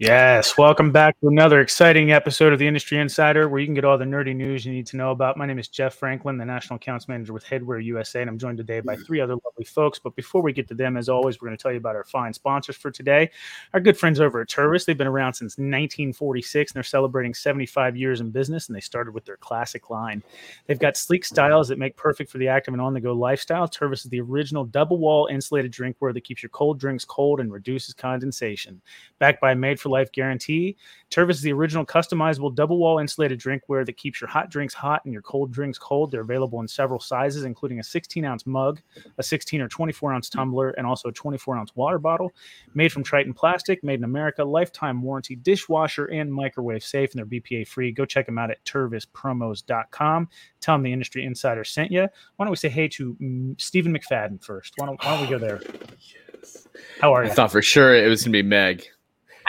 Yes, welcome back to another exciting episode of the Industry Insider, where you can get all the nerdy news you need to know about. My name is Jeff Franklin, the National Accounts Manager with Headwear USA, and I'm joined today by mm. three other lovely folks. But before we get to them, as always, we're going to tell you about our fine sponsors for today. Our good friends over at Tervis, they've been around since 1946, and they're celebrating 75 years in business, and they started with their classic line. They've got sleek mm. styles that make perfect for the active and on-the-go lifestyle. Tervis is the original double-wall insulated drinkware that keeps your cold drinks cold and reduces condensation. Backed by made for life guarantee. Tervis is the original customizable double wall insulated drinkware that keeps your hot drinks hot and your cold drinks cold. They're available in several sizes, including a 16 ounce mug, a 16 or 24 ounce tumbler, and also a 24 ounce water bottle. Made from Tritan plastic, made in America, lifetime warranty, dishwasher, and microwave safe, and they're BPA free. Go check them out at tervispromos.com. Tell them the industry insider sent you. Why don't we say hey to mm, Stephen McFadden first? Why don't, why don't we go there? How are you? I thought for sure it was gonna be Meg.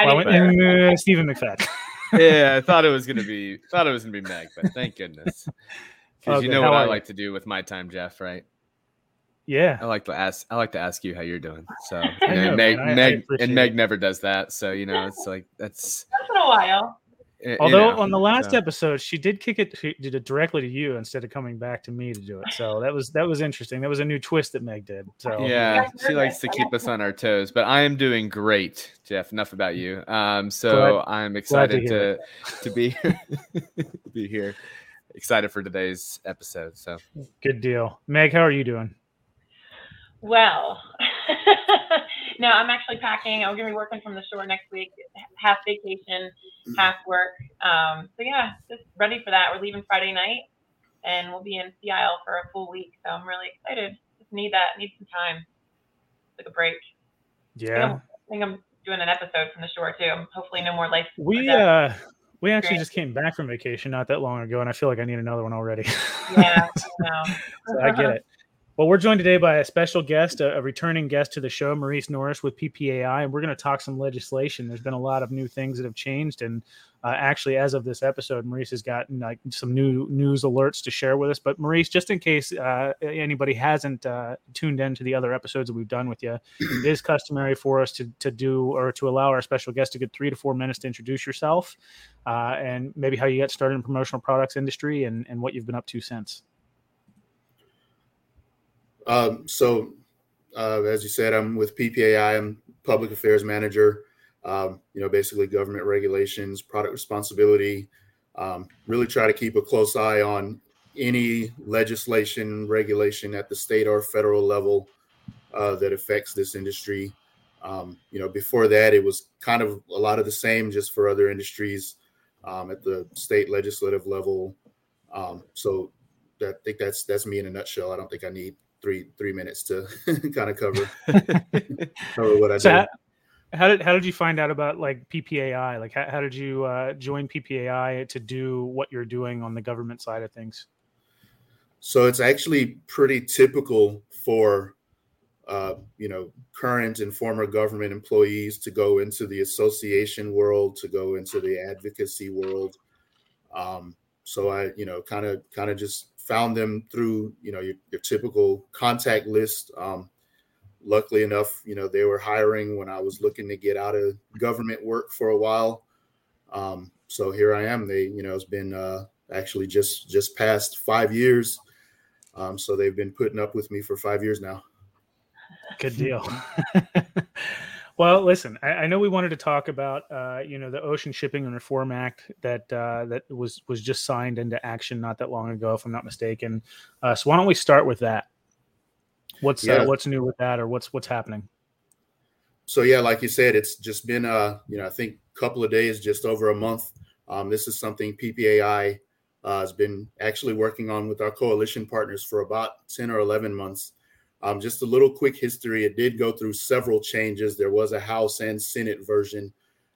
I Well, didn't uh, Stephen McFadden. Yeah, I thought it was gonna be thought it was gonna be Meg, but thank goodness. Because Okay, you know what are I you? like to do with my time, Jeff, right? Yeah. I like to ask I like to ask you how you're doing. So you know, know, Meg man. I- I Meg appreciate and Meg it. never does that. So you know, it's like that's Once in a while. Eh, you Although know, on the last so. episode, she did kick it, she did it directly to you instead of coming back to me to do it. So that was that was interesting. That was a new twist that Meg did. So Yeah, she likes to keep us on our toes, but I am doing great, Jeff. Enough about you. Um, so I'm excited hear to to be to be here. Excited for today's episode. So good deal. Meg, how are you doing? Well, no, I'm actually packing. I'm going to be working from the shore next week. Half vacation, half work. Um, so yeah, just ready for that. We're leaving Friday night, and we'll be in Sea Isle for a full week. So I'm really excited. Just need that. Need some time. Take a break. Yeah. I think I'm doing an episode from the shore too. Hopefully, no more life. We uh we actually just came back from vacation not that long ago, and I feel like I need another one already. yeah, I so I get it. Well, we're joined today by a special guest, a, a returning guest to the show, Maurice Norris with PPAI, and we're going to talk some legislation. There's been a lot of new things that have changed, and uh, actually, as of this episode, Maurice has gotten like some new news alerts to share with us. But Maurice, just in case uh, anybody hasn't uh, tuned in to the other episodes that we've done with you, it is customary for us to to do or to allow our special guest to get three to four minutes to introduce yourself, uh, and maybe how you got started in promotional products industry and and what you've been up to since. Um, so, uh, as you said, I'm with PPAI. I'm public affairs manager. Um, you know, basically government regulations, product responsibility. Um, really try to keep a close eye on any legislation, regulation at the state or federal level uh, that affects this industry. Um, you know, before that, it was kind of a lot of the same, just for other industries um, at the state legislative level. Um, so, that, I think that's that's me in a nutshell. I don't think I need three three minutes to kind of cover cover what I So do. how, how did how did you find out about like PPAI? Like how, how did you uh, join PPAI to do what you're doing on the government side of things? So it's actually pretty typical for uh, you know current and former government employees to go into the association world, to go into the advocacy world. Um, so I you know kind of kind of just found them through you know your, your typical contact list. Um, luckily enough, you know they were hiring when I was looking to get out of government work for a while. Um, so here I am. They you know it's been uh, actually just just past five years. Um, so they've been putting up with me for five years now. Good deal. well, listen, I, I know we wanted to talk about uh, you know the Ocean Shipping and Reform Act that uh, that was was just signed into action not that long ago, if I'm not mistaken. Uh, so why don't we start with that? What's Yeah. uh, what's new with that, or what's what's happening? So yeah, like you said, it's just been uh, you know, I think a couple of days, just over a month. Um, this is something PPAI uh, has been actually working on with our coalition partners for about 10 or 11 months. Um, just a little quick history. It did go through several changes. There was a House and Senate version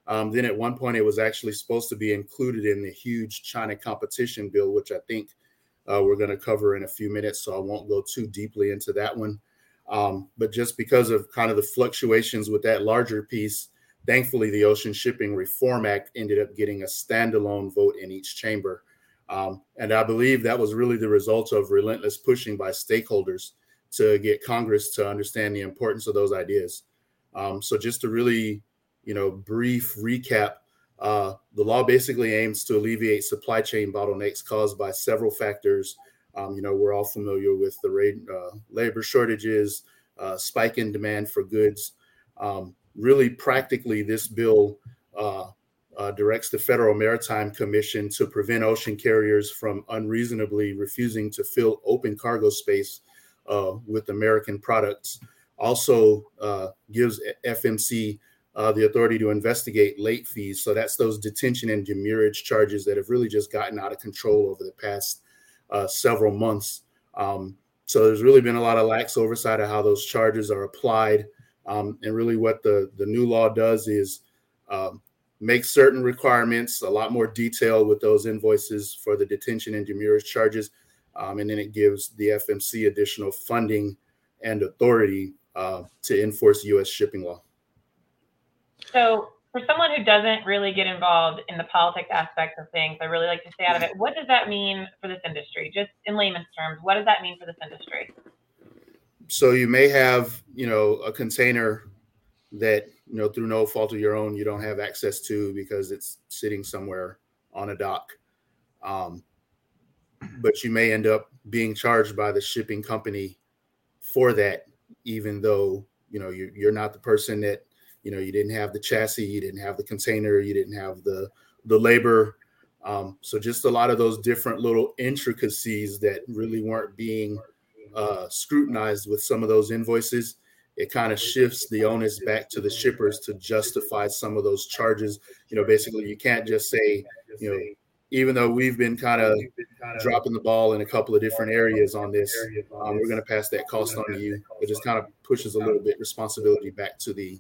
Um, then at one point, it was actually supposed to be included in the huge China competition bill, which I think uh, we're going to cover in a few minutes. So I won't go too deeply into that one. Um, but just because of kind of the fluctuations with that larger piece, thankfully, the Ocean Shipping Reform Act ended up getting a standalone vote in each chamber. Um, and I believe that was really the result of relentless pushing by stakeholders to get Congress to understand the importance of those ideas. Um, so just to really, you know, brief recap, uh, the law basically aims to alleviate supply chain bottlenecks caused by several factors. Um, you know, we're all familiar with the uh, labor shortages, uh, spike in demand for goods. Um, really, practically, this bill uh, uh, directs the Federal Maritime Commission to prevent ocean carriers from unreasonably refusing to fill open cargo space with American products. Also, uh, gives FMC uh, the authority to investigate late fees. So that's those detention and demurrage charges that have really just gotten out of control over the past uh, several months. Um, so there's really been a lot of lax oversight of how those charges are applied. Um, and really, what the the new law does is um, make certain requirements a lot more detail with those invoices for the detention and demurrage charges. Um, and then it gives the FMC additional funding and authority uh, to enforce U.S. shipping law. So, for someone who doesn't really get involved in the politics aspects of things, I really like to stay out of it. What does that mean for this industry? Just in layman's terms, what does that mean for this industry? So you may have, you know, a container that you know through no fault of your own you don't have access to because it's sitting somewhere on a dock um, but you may end up being charged by the shipping company for that even though you know you, you're not the person that you know you didn't have the chassis you didn't have the container you didn't have the the labor um, so just a lot of those different little intricacies that really weren't being uh, scrutinized with some of those invoices it kind of shifts the onus back to the shippers to justify some of those charges. You know, basically, you can't just say, you know, even though we've been kind of dropping the ball in a couple of different areas on this, um, we're going to pass that cost on to you. It just kind of pushes a little bit responsibility back to the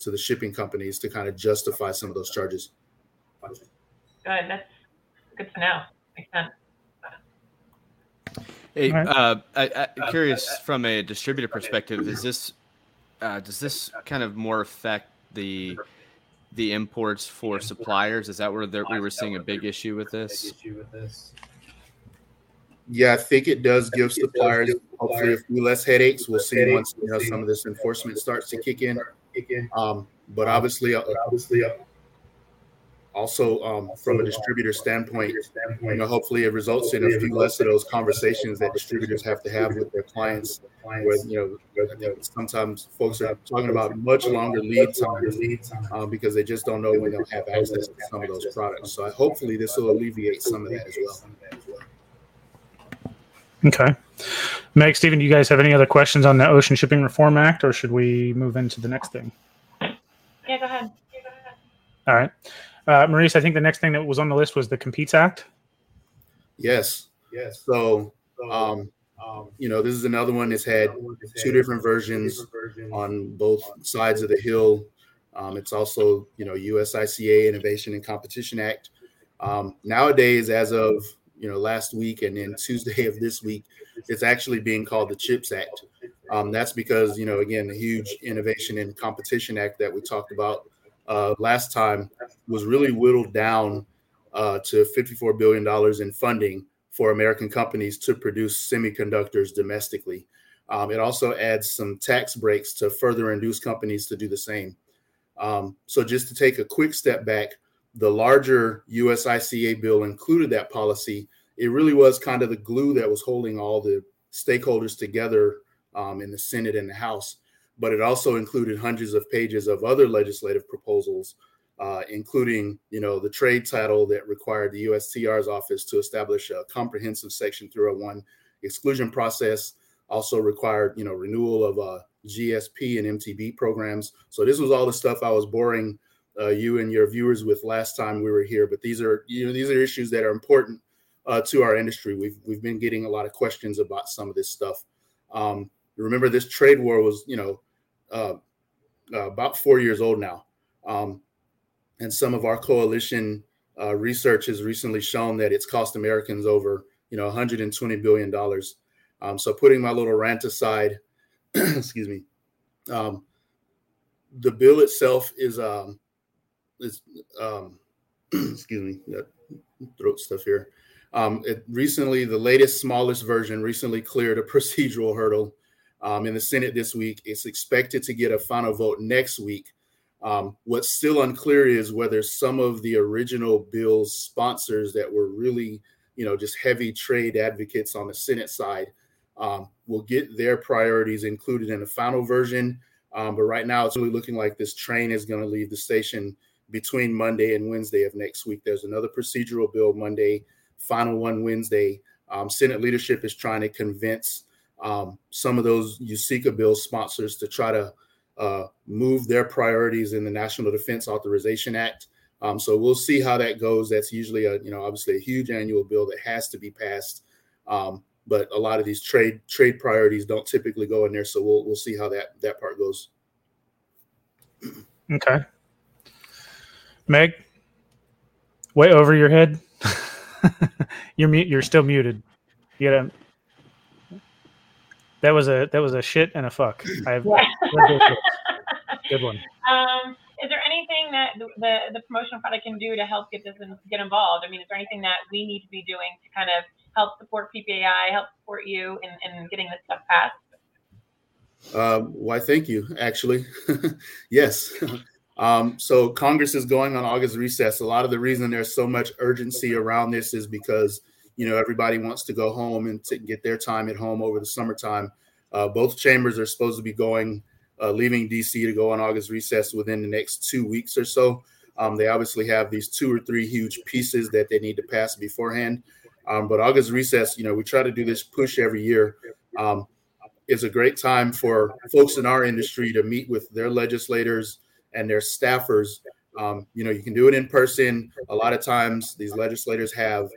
to the shipping companies to kind of justify some of those charges. Good. That's good to know. Makes sense. Hey, uh, I, am curious from a distributor perspective, is this uh, does this kind of more affect the the imports for suppliers? Is that where we were seeing a big issue with this? Yeah, I think it does give suppliers hopefully a few less headaches. We'll see once you know some of this enforcement starts to kick in. Um, but obviously, uh, obviously, uh, also um, from a distributor standpoint, you know, hopefully it results in a few less of those conversations that distributors have to have with their clients. Where you know, sometimes folks are talking about much longer lead times um, because they just don't know when they'll have access to some of those products. So hopefully this will alleviate some of that as well. Okay. Meg, Stephen, do you guys have any other questions on the Ocean Shipping Reform Act, or should we move into the next thing? Yeah, go ahead. All right. Uh, Maurice, I think the next thing that was on the list was the Competes Act. Yes. Yes. So, um, um, you know, this is another one that's had two different versions on both sides of the hill. Um, it's also, you know, USICA Innovation and Competition Act. Um, nowadays, as of you know last week and then Tuesday of this week, it's actually being called the CHIPS Act. Um, that's because you know again the huge Innovation and Competition Act that we talked about uh, last time was really whittled down uh, to $54 billion in funding for American companies to produce semiconductors domestically. Um, it also adds some tax breaks to further induce companies to do the same. Um, so, just to take a quick step back, the larger USICA bill included that policy. It really was kind of the glue that was holding all the stakeholders together um, in the Senate and the House but it also included hundreds of pages of other legislative proposals, uh, including, you know, the trade title that required the USTR's office to establish a comprehensive Section 301 exclusion process. Also required, you know, renewal of uh, GSP and MTB programs. So this was all the stuff I was boring uh, you and your viewers with last time we were here. But these are, you know, these are issues that are important uh, to our industry. We've we've been getting a lot of questions about some of this stuff. Um, remember, this trade war was, you know, uh, uh, about four years old now. Um, and some of our coalition uh, research has recently shown that it's cost Americans over, you know, 120 billion dollars. Um, so putting my little rant aside, excuse me, um, the bill itself is um, is um, excuse me, that throat stuff here. Um, it recently, the latest, smallest version recently cleared a procedural hurdle um, in the Senate this week. It's expected to get a final vote next week. Um, what's still unclear is whether some of the original bill's sponsors that were really, you know, just heavy trade advocates on the Senate side um, will get their priorities included in the final version. Um, but right now, it's really looking like this train is going to leave the station between Monday and Wednesday of next week. There's another procedural bill Monday, final one Wednesday. Um, Senate leadership is trying to convince um, some of those USICA bill sponsors to try to uh, move their priorities in the National Defense Authorization Act. Um, so we'll see how that goes. That's usually a you know obviously a huge annual bill that has to be passed. Um, but a lot of these trade trade priorities don't typically go in there. So we'll we'll see how that that part goes. Okay. Meg, way over your head. you're mute. You're still muted. You gotta. That was a that was a shit and a fuck. I have good one. Um, is there anything that the, the, the promotional product can do to help get this in, get involved? I mean, is there anything that we need to be doing to kind of help support PPAI, help support you in, in getting this stuff passed? Uh, why, thank you. Actually, yes. Um, so Congress is going on August recess. A lot of the reason there's so much urgency around this is because you know everybody wants to go home and to get their time at home over the summertime. Uh, both chambers are supposed to be going, uh, leaving DC to go on August recess within the next two weeks or so. Um, they obviously have these two or three huge pieces that they need to pass beforehand. Um, but August recess, you know, we try to do this push every year. Um, it's a great time for folks in our industry to meet with their legislators and their staffers. Um, you know, you can do it in person. A lot of times, these legislators have,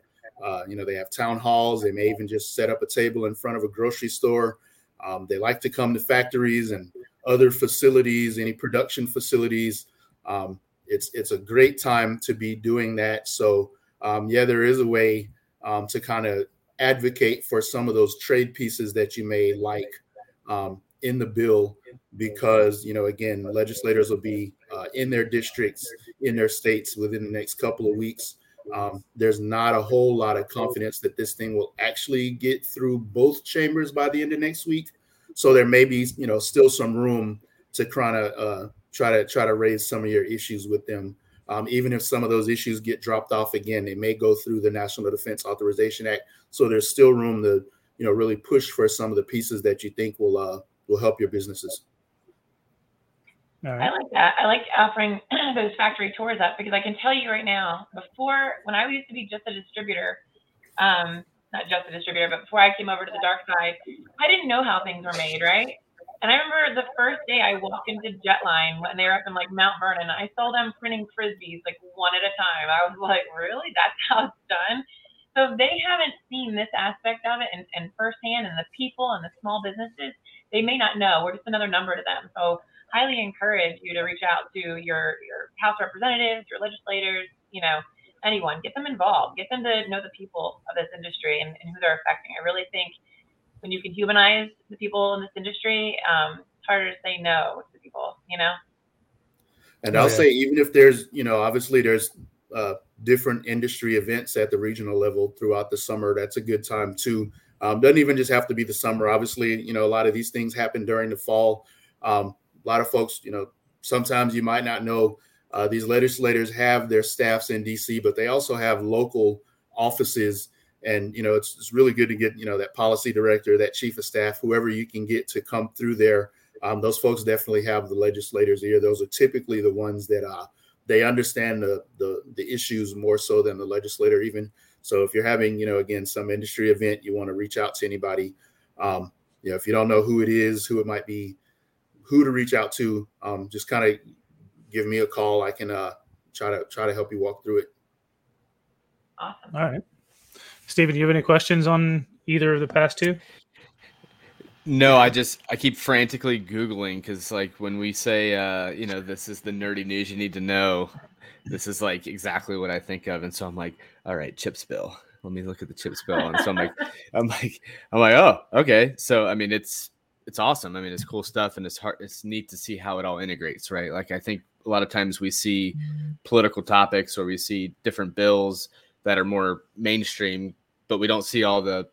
uh, you know, they have town halls. They may even just set up a table in front of a grocery store. Um, they like to come to factories and other facilities, any production facilities. Um, it's it's a great time to be doing that. So um, yeah, there is a way um, to kind of advocate for some of those trade pieces that you may like um, in the bill because you know again legislators will be uh, in their districts in their states within the next couple of weeks um, there's not a whole lot of confidence that this thing will actually get through both chambers by the end of next week. So there may be you know still some room to kind of uh, try to try to raise some of your issues with them. Um, even if some of those issues get dropped off again it may go through the national defense authorization act. So there's still room to you know really push for some of the pieces that you think will uh, will help your businesses. Right. I like that. I like offering those factory tours up because I can tell you right now, before when I used to be just a distributor, um, not just a distributor, but before I came over to the dark side, I didn't know how things were made, right? And I remember the first day I walked into Jetline when they were up in like Mount Vernon, I saw them printing frisbees like one at a time. I was like, really? That's how it's done? So if they haven't seen this aspect of it and, and firsthand and the people and the small businesses they may not know. We're just another number to them. So highly encourage you to reach out to your your House representatives, your legislators, you know, anyone. Get them involved. Get them to know the people of this industry and, and who they're affecting. I really think when you can humanize the people in this industry, um, it's harder to say no to people. You know. And I'll say, even if there's, you know, obviously there's uh, different industry events at the regional level throughout the summer. That's a good time too um, doesn't even just have to be the summer. Obviously, you know, a lot of these things happen during the fall. Um, a lot of folks, you know, sometimes you might not know uh, these legislators have their staffs in DC, but they also have local offices. And, you know, it's, it's really good to get, you know, that policy director, that chief of staff, whoever you can get to come through there. Um, those folks definitely have the legislators here. Those are typically the ones that uh, they understand the, the, the issues more so than the legislator even so if you're having, you know, again, some industry event, you want to reach out to anybody. Um, you know, if you don't know who it is, who it might be, who to reach out to, um, just kind of give me a call. I can uh, try to try to help you walk through it. Awesome. All right, Stephen, do you have any questions on either of the past two? No, I just I keep frantically googling because like when we say uh, you know this is the nerdy news you need to know, this is like exactly what I think of. And so I'm like, all right, chips bill. Let me look at the chips bill. And so I'm like, I'm like, I'm like, oh, okay. So I mean, it's it's awesome. I mean, it's cool stuff, and it's hard. It's neat to see how it all integrates, right? Like I think a lot of times we see political topics or we see different bills that are more mainstream, but we don't see all the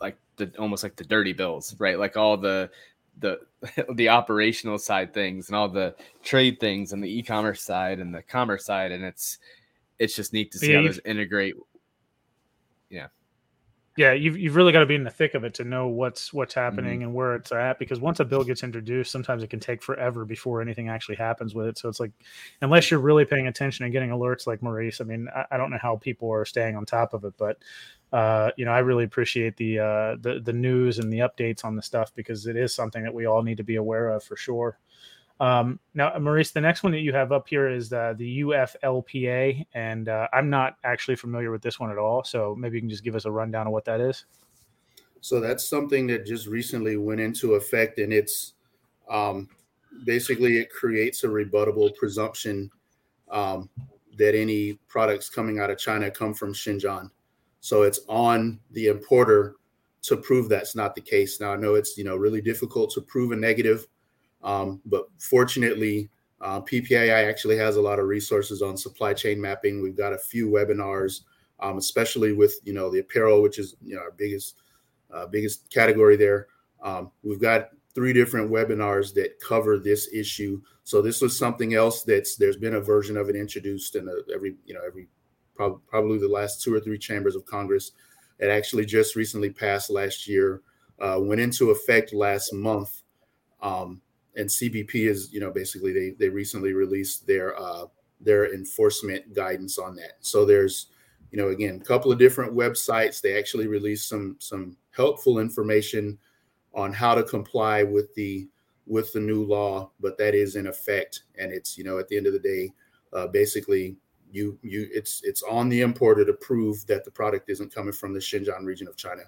like the almost like the dirty bills, right? Like all the the the operational side things and all the trade things and the e-commerce side and the commerce side and it's it's just neat to see yeah, how those integrate yeah you've, you've really got to be in the thick of it to know what's what's happening mm-hmm. and where it's at because once a bill gets introduced sometimes it can take forever before anything actually happens with it so it's like unless you're really paying attention and getting alerts like maurice i mean i, I don't know how people are staying on top of it but uh, you know, I really appreciate the uh, the the news and the updates on the stuff because it is something that we all need to be aware of for sure. Um, now, Maurice, the next one that you have up here is uh, the UFLPA, and uh, I'm not actually familiar with this one at all. So maybe you can just give us a rundown of what that is. So that's something that just recently went into effect, and it's um, basically it creates a rebuttable presumption um, that any products coming out of China come from Xinjiang. So it's on the importer to prove that's not the case. Now I know it's you know really difficult to prove a negative, um, but fortunately, uh, PPAI actually has a lot of resources on supply chain mapping. We've got a few webinars, um, especially with you know the apparel, which is you know our biggest uh, biggest category there. Um, we've got three different webinars that cover this issue. So this was something else that's there's been a version of it introduced in a, every you know every probably the last two or three chambers of Congress. It actually just recently passed last year, uh, went into effect last month. Um, and CBP is, you know, basically they they recently released their uh, their enforcement guidance on that. So there's, you know, again, a couple of different websites. They actually released some some helpful information on how to comply with the with the new law, but that is in effect, and it's you know at the end of the day, uh, basically you you it's it's on the importer to prove that the product isn't coming from the Xinjiang region of China.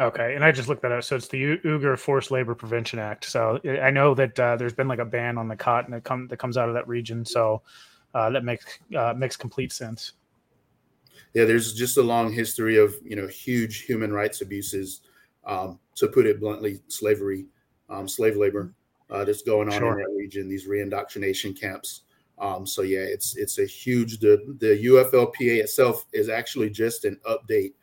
Okay, and I just looked that up. So it's the U- Uyghur Forced Labor Prevention Act. So I know that uh, there's been like a ban on the cotton that come that comes out of that region. So uh, that makes uh, makes complete sense. Yeah, there's just a long history of you know huge human rights abuses. Um, to put it bluntly, slavery, um, slave labor uh, that's going on sure. in that region. These reindoctrination camps. Um, so yeah, it's it's a huge the the UFLPA itself is actually just an update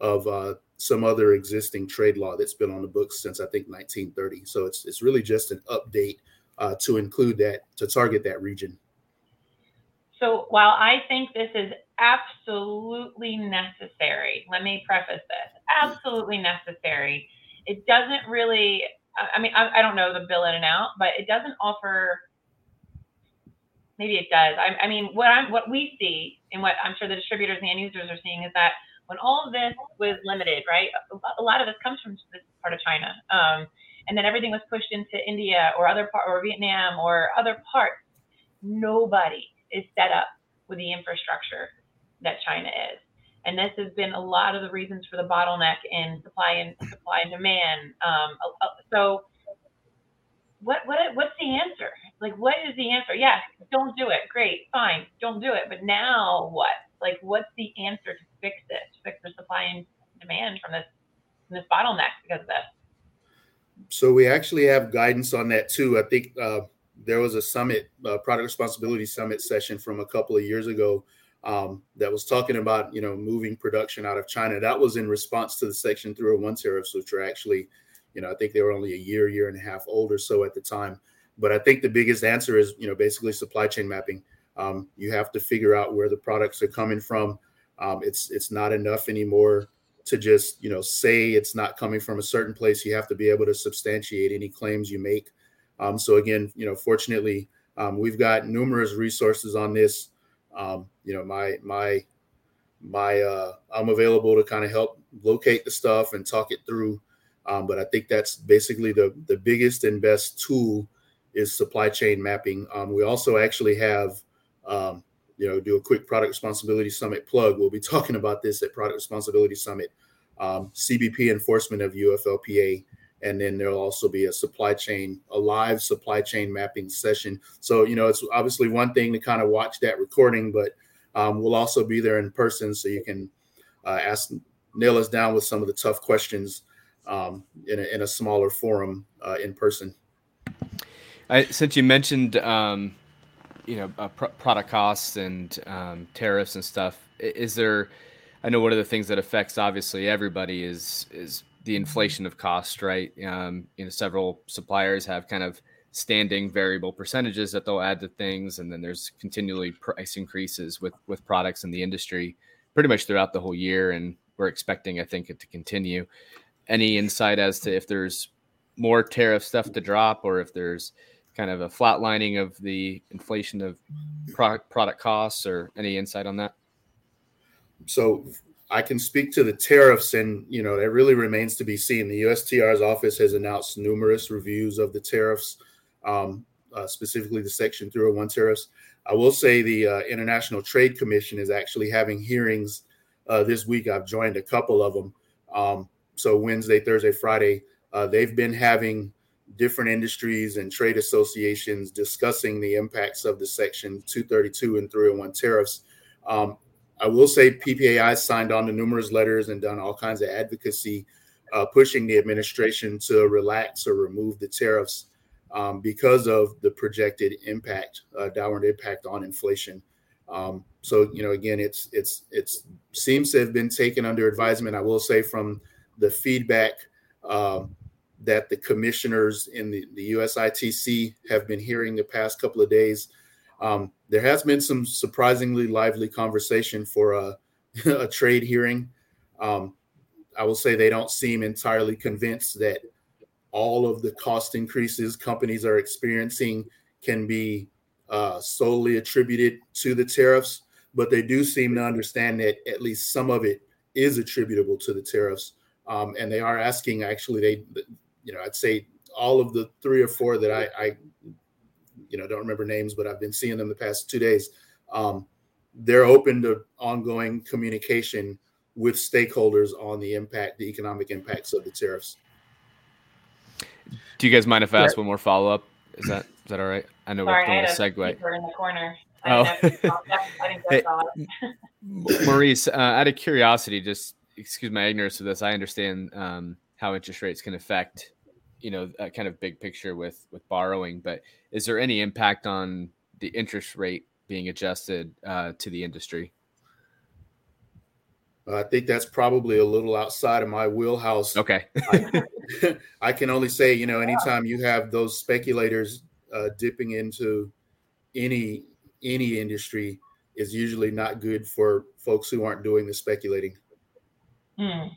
of uh, some other existing trade law that's been on the books since I think 1930. So it's it's really just an update uh, to include that to target that region. So while I think this is absolutely necessary, let me preface this: absolutely necessary. It doesn't really. I mean, I, I don't know the bill in and out, but it doesn't offer maybe it does. I, I mean, what I'm what we see and what I'm sure the distributors and end users are seeing is that when all of this was limited, right? A lot of this comes from this part of China, um, and then everything was pushed into India or other part or Vietnam or other parts. Nobody is set up with the infrastructure that China is, and this has been a lot of the reasons for the bottleneck in supply and supply and demand. Um, so, what what what's the answer? like what is the answer Yeah, don't do it great fine don't do it but now what like what's the answer to fix it? to fix the supply and demand from this from this bottleneck because of this so we actually have guidance on that too i think uh, there was a summit uh, product responsibility summit session from a couple of years ago um, that was talking about you know moving production out of china that was in response to the section 301 tariffs which are actually you know i think they were only a year year and a half old or so at the time but I think the biggest answer is, you know, basically supply chain mapping. Um, you have to figure out where the products are coming from. Um, it's it's not enough anymore to just you know say it's not coming from a certain place. You have to be able to substantiate any claims you make. Um, so again, you know, fortunately, um, we've got numerous resources on this. Um, you know, my my my uh, I'm available to kind of help locate the stuff and talk it through. Um, but I think that's basically the the biggest and best tool is supply chain mapping. Um, we also actually have, um, you know, do a quick product responsibility summit plug. We'll be talking about this at Product Responsibility Summit. Um, CBP enforcement of UFLPA and then there'll also be a supply chain, a live supply chain mapping session. So you know, it's obviously one thing to kind of watch that recording, but um, we'll also be there in person, so you can uh, ask, nail us down with some of the tough questions um, in, a, in a smaller forum uh, in person. I, since you mentioned, um, you know, uh, pr- product costs and um, tariffs and stuff, is there? I know one of the things that affects obviously everybody is is the inflation of cost, right? Um, you know, several suppliers have kind of standing variable percentages that they'll add to things, and then there's continually price increases with with products in the industry, pretty much throughout the whole year, and we're expecting, I think, it to continue. Any insight as to if there's more tariff stuff to drop, or if there's kind of a flatlining of the inflation of product product costs, or any insight on that? So I can speak to the tariffs, and you know it really remains to be seen. The USTR's office has announced numerous reviews of the tariffs, um, uh, specifically the Section 301 tariffs. I will say the uh, International Trade Commission is actually having hearings uh, this week. I've joined a couple of them. Um, so Wednesday, Thursday, Friday, uh, they've been having different industries and trade associations discussing the impacts of the Section 232 and 301 tariffs. Um, I will say PPAI signed on to numerous letters and done all kinds of advocacy, uh, pushing the administration to relax or remove the tariffs um, because of the projected impact, uh, downward impact on inflation. Um, so you know, again, it's it's it's seems to have been taken under advisement. I will say from the feedback um, that the commissioners in the, the USITC have been hearing the past couple of days. Um, there has been some surprisingly lively conversation for a, a trade hearing. Um, I will say they don't seem entirely convinced that all of the cost increases companies are experiencing can be uh, solely attributed to the tariffs, but they do seem to understand that at least some of it is attributable to the tariffs. Um, and they are asking actually, they, you know, I'd say all of the three or four that I, I you know, don't remember names, but I've been seeing them the past two days. Um, they're open to ongoing communication with stakeholders on the impact, the economic impacts of the tariffs. Do you guys mind if I ask one more follow up? Is that is that all right? I know Sorry, we're going to segue. In the corner. oh. Maurice, uh, out of curiosity, just excuse my ignorance of this. I understand um, how interest rates can affect you know a kind of big picture with with borrowing but is there any impact on the interest rate being adjusted uh, to the industry? I think that's probably a little outside of my wheelhouse. Okay. I, I, can only say you know anytime you have those speculators uh, dipping into any any industry is usually not good for folks who aren't doing the speculating. Hmm.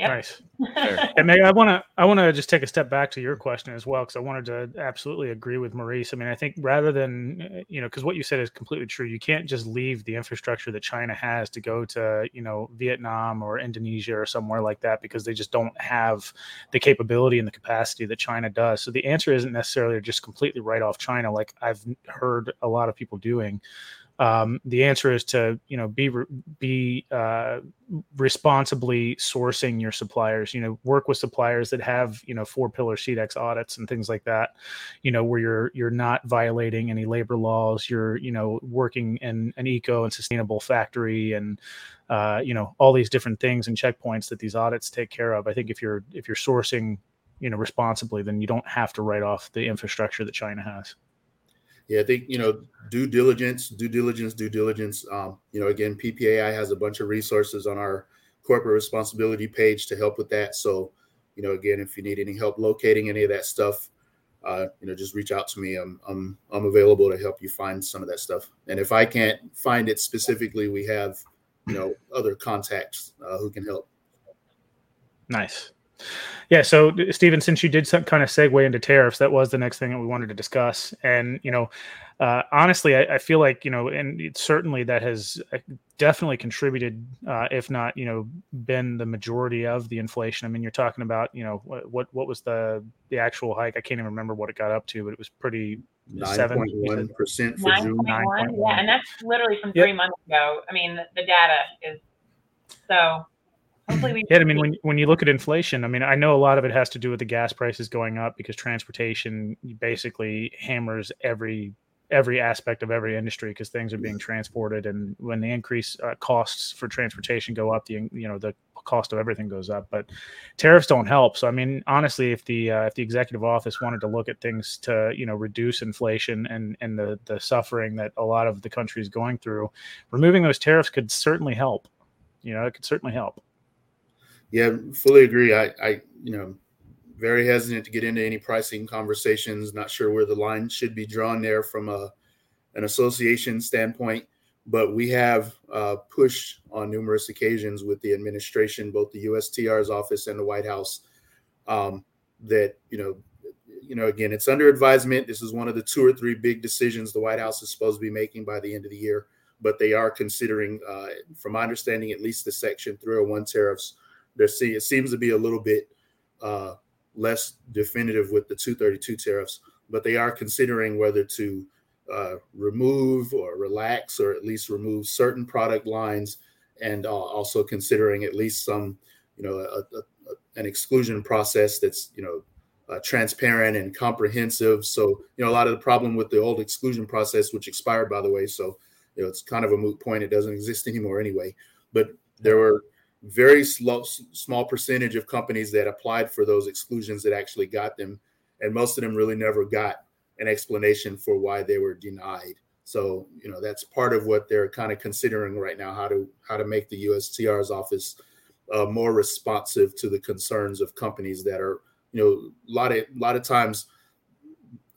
Yep. Nice. and Meg, I want to I want to just take a step back to your question as well because I wanted to absolutely agree with Maurice. I mean, I think rather than uh, you know, because what you said is completely true. You can't just leave the infrastructure that China has to go to you know Vietnam or Indonesia or somewhere like that because they just don't have the capability and the capacity that China does. So the answer isn't necessarily just completely write off China, like I've heard a lot of people doing um, the answer is to you know be be uh, responsibly sourcing your suppliers you know work with suppliers that have you know four pillar Sedex audits and things like that you know where you're you're not violating any labor laws you're you know working in an eco and sustainable factory and uh, you know all these different things and checkpoints that these audits take care of. I think if you're if you're sourcing you know responsibly then you don't have to write off the infrastructure that china has yeah, I think you know due diligence, due diligence, due diligence. Um, you know, again, PPAI has a bunch of resources on our corporate responsibility page to help with that. So, you know, again, if you need any help locating any of that stuff, uh, you know, just reach out to me. I'm I'm I'm available to help you find some of that stuff. And if I can't find it specifically, we have you know other contacts uh, who can help. Nice. Yeah. So, Stephen, since you did some kind of segue into tariffs, that was the next thing that we wanted to discuss. And, you know, uh, honestly, I, I, feel like, you know, and certainly that has uh, definitely contributed, uh, if not, you know, been the majority of the inflation. I mean, you're talking about, you know, what, what was the, the actual hike? I can't even remember what it got up to, but it was pretty 9.1% for June. 9.1. Yeah. And that's literally from three yep. months ago. I mean, the, the data is so hopefully we. Yeah, I mean, when when you look at inflation, I mean, I know a lot of it has to do with the gas prices going up because transportation basically hammers every every aspect of every industry because things are being transported. And when the increase uh, costs for transportation go up the you know the cost of everything goes up but tariffs don't help. So i mean honestly if the uh, if the executive office wanted to look at things to you know reduce inflation and and the the suffering that a lot of the country is going through removing those tariffs could certainly help. You know it could certainly help yeah fully agree i i you know very hesitant to get into any pricing conversations. Not sure where the line should be drawn there from a an association standpoint, but we have uh, pushed on numerous occasions with the administration, both the USTR's office and the White House, um, that you know, you know, again, it's under advisement. This is one of the two or three big decisions the White House is supposed to be making by the end of the year, but they are considering, uh, from my understanding, at least the Section 301 tariffs. There, see, it seems to be a little bit uh, less definitive with the 232 tariffs, but they are considering whether to uh, remove or relax or at least remove certain product lines and uh, also considering at least some, you know, a, a, a, an exclusion process that's, you know, uh, transparent and comprehensive. So, you know, a lot of the problem with the old exclusion process, which expired, by the way, so, you know, it's kind of a moot point. It doesn't exist anymore anyway. But there were very slow, small percentage of companies that applied for those exclusions that actually got them, and most of them really never got an explanation for why they were denied. So you know that's part of what they're kind of considering right now how to how to make the USTR's office uh, more responsive to the concerns of companies that are you know a lot of a lot of times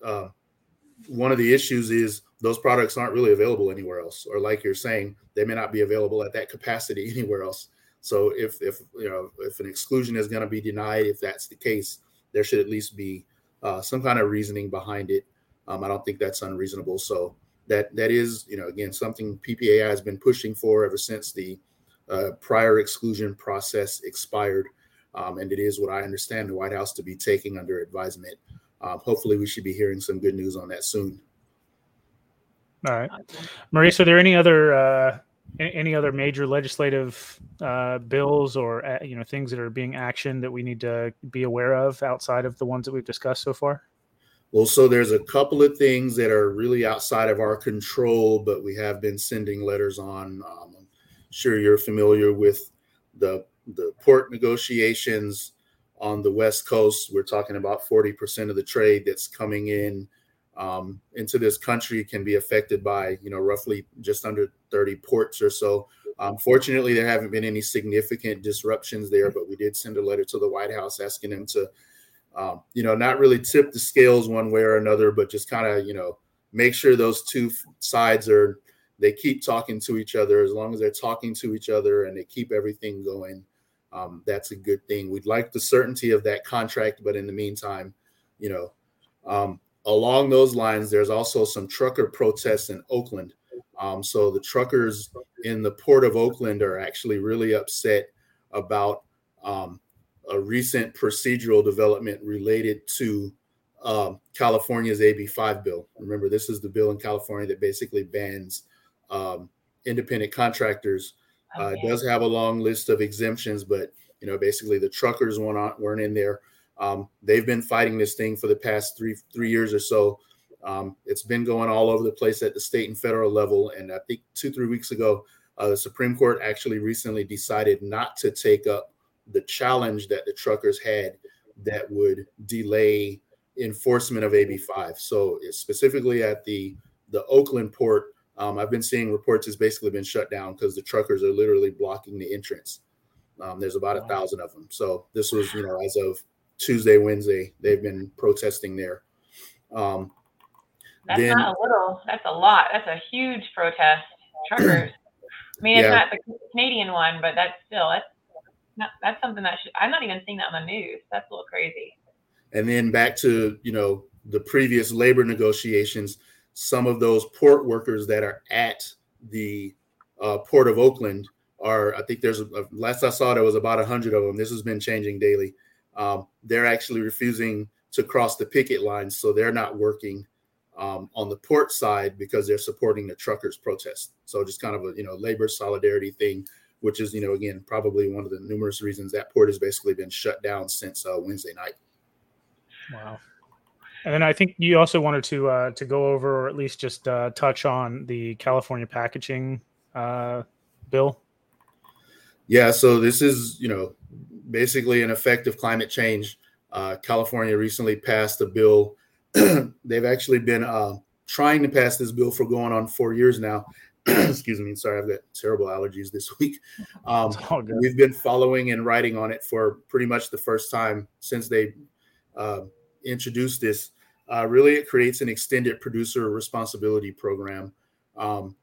uh, one of the issues is those products aren't really available anywhere else or like you're saying they may not be available at that capacity anywhere else so if if you know if an exclusion is going to be denied, if that's the case, there should at least be uh, some kind of reasoning behind it. Um, I don't think that's unreasonable. So that that is you know again something PPAI has been pushing for ever since the uh, prior exclusion process expired, um, and it is what I understand the White House to be taking under advisement. Um, hopefully, we should be hearing some good news on that soon. All right, Maurice, are there any other uh, any other major legislative uh, bills or uh, you know things that are being actioned that we need to be aware of outside of the ones that we've discussed so far? Well, so there's a couple of things that are really outside of our control, but we have been sending letters on. Um, I'm sure you're familiar with the the port negotiations on the West Coast. We're talking about 40% of the trade that's coming in um, into this country can be affected by you know roughly just under 30 ports or so. Um, fortunately, there haven't been any significant disruptions there, but we did send a letter to the White House asking them to, um, you know, not really tip the scales one way or another, but just kind of, you know, make sure those two sides are they keep talking to each other. As long as they're talking to each other and they keep everything going, um, that's a good thing. We'd like the certainty of that contract, but in the meantime, you know, um, along those lines, there's also some trucker protests in Oakland. Um, so the truckers in the port of Oakland are actually really upset about um, a recent procedural development related to um, California's AB5 bill. Remember, this is the bill in California that basically bans um, independent contractors. Uh, okay. does have a long list of exemptions, but you know, basically the truckers weren't, weren't in there. Um, they've been fighting this thing for the past three three years or so. Um, it's been going all over the place at the state and federal level. And I think two three weeks ago, uh, the Supreme Court actually recently decided not to take up the challenge that the truckers had that would delay enforcement of AB5. So specifically at the the Oakland port, um, I've been seeing reports has basically been shut down because the truckers are literally blocking the entrance. Um, there's about a thousand of them. So this was, you know, as of Tuesday, Wednesday. They've been protesting there. Um, that's then, not a little. That's a lot. That's a huge protest. Truckers. I mean, it's yeah. not the Canadian one, but that's still that's not, that's something that should. I'm not even seeing that on the news. That's a little crazy. And then back to you know the previous labor negotiations. Some of those port workers that are at the uh, port of Oakland are. I think there's a, last I saw there was about hundred of them. This has been changing daily um, they're actually refusing to cross the picket line, so they're not working um, on the port side because they're supporting the truckers' protest. So just kind of a you know labor solidarity thing. which is, you know, again, probably one of the numerous reasons that port has basically been shut down since uh, Wednesday night. Wow. And then I think you also wanted to uh, to go over or at least just uh, touch on the California packaging uh, bill. Yeah, so this is you know basically an effect of climate change. Uh, California recently passed a bill. They've actually been uh, trying to pass this bill for going on four years now. Excuse me, sorry, I've got terrible allergies this week. Um, we've been following and writing on it for pretty much the first time since they uh, introduced this. Uh, really, it creates an extended producer responsibility program. Um,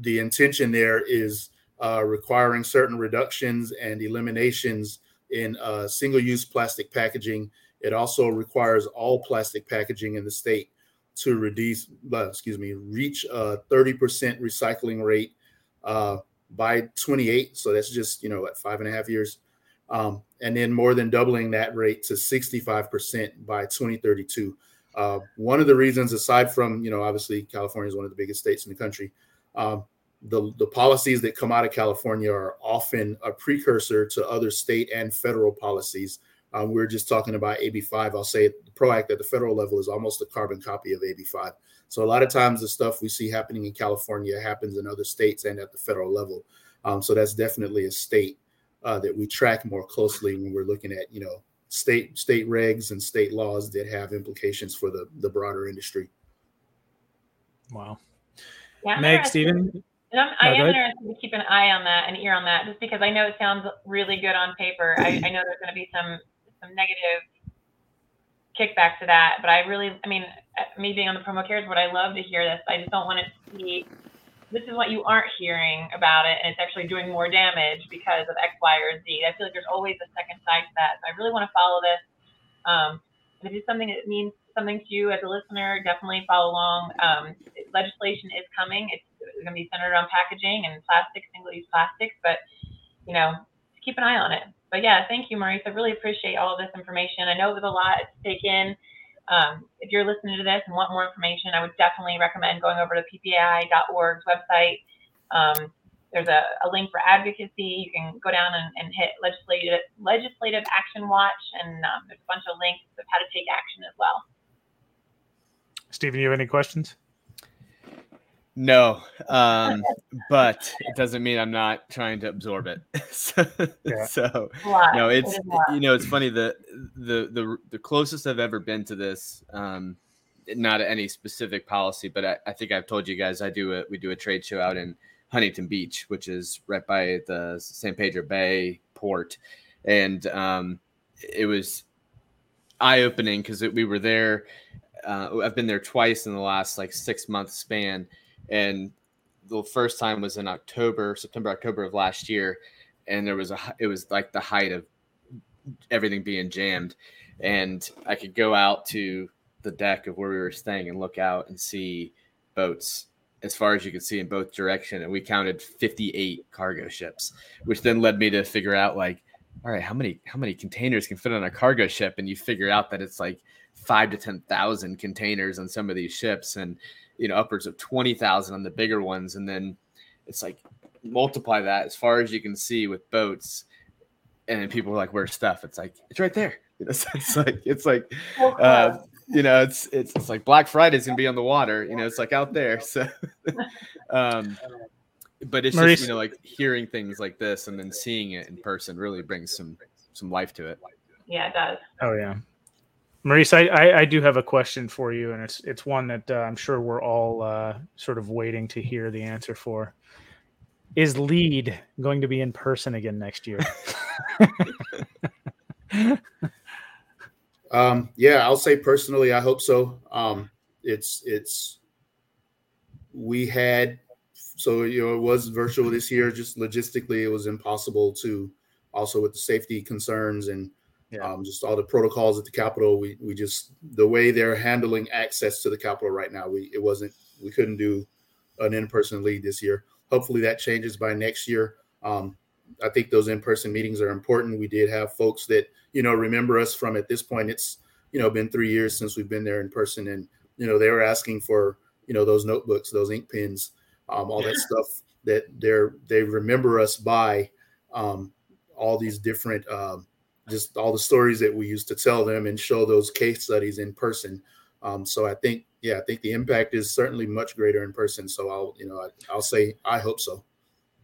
the intention there is uh, requiring certain reductions and eliminations in uh, single use plastic packaging. It also requires all plastic packaging in the state to reduce, uh, excuse me, reach a 30% recycling rate uh, by 28. So that's just, you know, what, five and a half years. Um, and then more than doubling that rate to 65% by 2032. Uh, one of the reasons, aside from, you know, obviously California is one of the biggest states in the country, um, the, the policies that come out of California are often a precursor to other state and federal policies. Um, we are just talking about AB5. I'll say the PRO Act at the federal level is almost a carbon copy of AB5. So a lot of times the stuff we see happening in California happens in other states and at the federal level. Um, so that's definitely a state uh, that we track more closely when we're looking at, you know, state state regs and state laws that have implications for the the broader industry. Wow. Yeah, Meg, Stephen, and I'm, I am interested to keep an eye on that, an ear on that, just because I know it sounds really good on paper. I, I know there's going to be some some negative kickback to that, but I really, I mean, me being on the promo cares, what I love to hear this. I just don't want it to be. This is what you aren't hearing about it, and it's actually doing more damage because of X, Y, or Z. I feel like there's always a second side to that. So I really want to follow this. Um, if it's something that means something to you as a listener, definitely follow along. Um, legislation is coming. It's going to be centered on packaging and plastics, single-use plastics, but you know, keep an eye on it. But yeah, thank you, Maurice. I really appreciate all of this information. I know it was a lot to take in. Um, if you're listening to this and want more information, I would definitely recommend going over to ppai.org's website. Um, there's a, a, link for advocacy. You can go down and, and hit legislative legislative action watch, and um, there's a bunch of links of how to take action as well. Stephen, you have any questions? No, um, but it doesn't mean I'm not trying to absorb it. so, yeah. so no, it's it you know it's funny the the the the closest I've ever been to this, um, not any specific policy, but I, I think I've told you guys I do a we do a trade show out in Huntington Beach, which is right by the San Pedro Bay port, and um, it was eye opening because we were there. Uh, I've been there twice in the last like six month span and the first time was in October, September, October of last year, and there was a it was like the height of everything being jammed, and I could go out to the deck of where we were staying and look out and see boats as far as you could see in both direction and we counted 58 cargo ships which then led me to figure out like all right how many how many containers can fit on a cargo ship? And you figure out that it's like 5 to 10,000 containers on some of these ships and you know upwards of 20,000 on the bigger ones. And then it's like multiply that as far as you can see with boats. And then people are like where's stuff? It's like it's right there. You know, it's like it's like uh, you know it's, it's it's like black friday's gonna be on the water you know it's like out there. So um but it's Maurice. just you know like hearing things like this and then seeing it in person really brings some some life to it. Yeah it does. Oh yeah Maurice, I, I, I, do have a question for you, and it's it's one that uh, I'm sure we're all uh, sort of waiting to hear the answer for. Is LEAD going to be in person again next year? um, yeah, I'll say personally, I hope so. Um, it's it's we had so you know it was virtual this year. Just logistically, it was impossible to also with the safety concerns and yeah. Um, just all the protocols at the Capitol. We we just the way they're handling access to the Capitol right now. We it wasn't we couldn't do an in-person lead this year. Hopefully that changes by next year. Um, I think those in-person meetings are important. We did have folks that you know remember us from at this point. It's you know been three years since we've been there in person, and you know they were asking for you know those notebooks, those ink pens, um, all that stuff that they're they remember us by um, all these different um, just all the stories that we used to tell them and show those case studies in person. Um, so I think, yeah, I think the impact is certainly much greater in person. So I'll, you know, I, will say I hope so.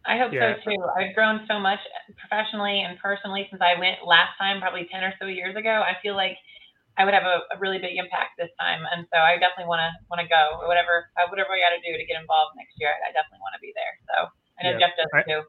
I hope yeah. so too. I've grown so much professionally and personally since I went last time, probably ten or so years ago. I feel like I would have a, a really big impact this time, and so I definitely want to want to go. Whatever whatever I got to do to get involved next year, I definitely want to be there. So I know yeah. Jeff does I, too.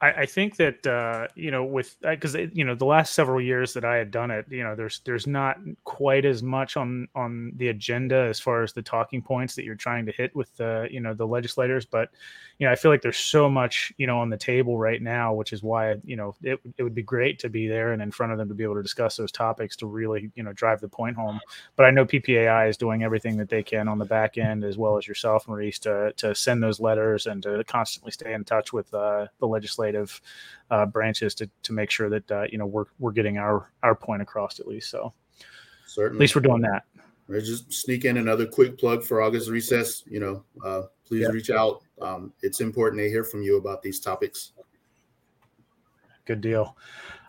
I, I think that uh, you know with because uh, you know the last several years that I had done it, you know there's there's not quite as much on on the agenda as far as the talking points that you're trying to hit with the you know the legislators, but you know I feel like there's so much you know on the table right now, which is why you know it it would be great to be there and in front of them to be able to discuss those topics to really you know drive the point home. But I know PPAI is doing everything that they can on the back end as well as yourself, Maurice, to to send those letters and to constantly stay in touch with uh, the legislators legislative uh, branches to to make sure that uh, you know we're we're getting our our point across at least. So certainly, at least we're doing that. I just sneak in another quick plug for August recess. You know, uh, please yeah. reach out. Um, it's important to hear from you about these topics. Good deal.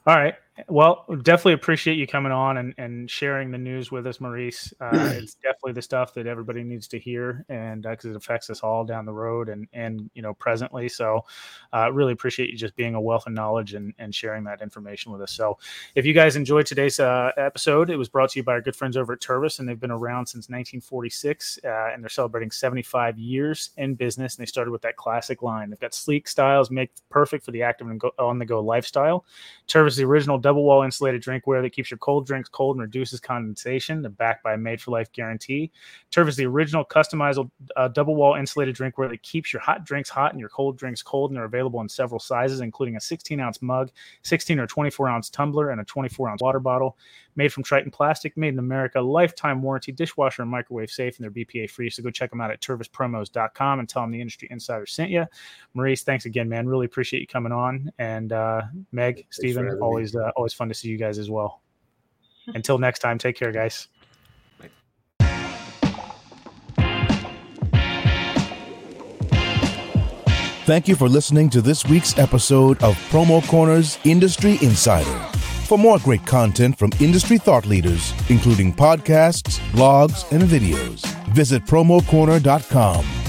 All right. Well, definitely appreciate you coming on and, and sharing the news with us, Maurice. Uh, it's definitely the stuff that everybody needs to hear, and because uh, it affects us all down the road and and you know presently. So, uh, really appreciate you just being a wealth of knowledge and, and sharing that information with us. So, if you guys enjoyed today's uh, episode, it was brought to you by our good friends over at Tervis, and they've been around since 1946, uh, and they're celebrating 75 years in business. And they started with that classic line. They've got sleek styles, make perfect for the active and go on the go lifestyle. Tervis is the original double wall insulated drinkware that keeps your cold drinks cold and reduces condensation. They're backed by a made for life guarantee. Terv is the original customizable uh, double wall insulated drinkware that keeps your hot drinks hot and your cold drinks cold. And they're available in several sizes, including a 16 ounce mug, 16 or 24 ounce tumbler, and a 24 ounce water bottle. Made from Tritan plastic, made in America, lifetime warranty, dishwasher and microwave safe, and they're BPA free. So go check them out at tervispromos.com and tell them the industry insider sent you. Maurice, thanks again, man. Really appreciate you coming on. And uh, Meg, Stephen, always uh, always fun to see you guys as well. Until next time, take care, guys. Thank you for listening to this week's episode of Promo Corner's Industry Insider. For more great content from industry thought leaders, including podcasts, blogs, and videos, visit promocorner.com.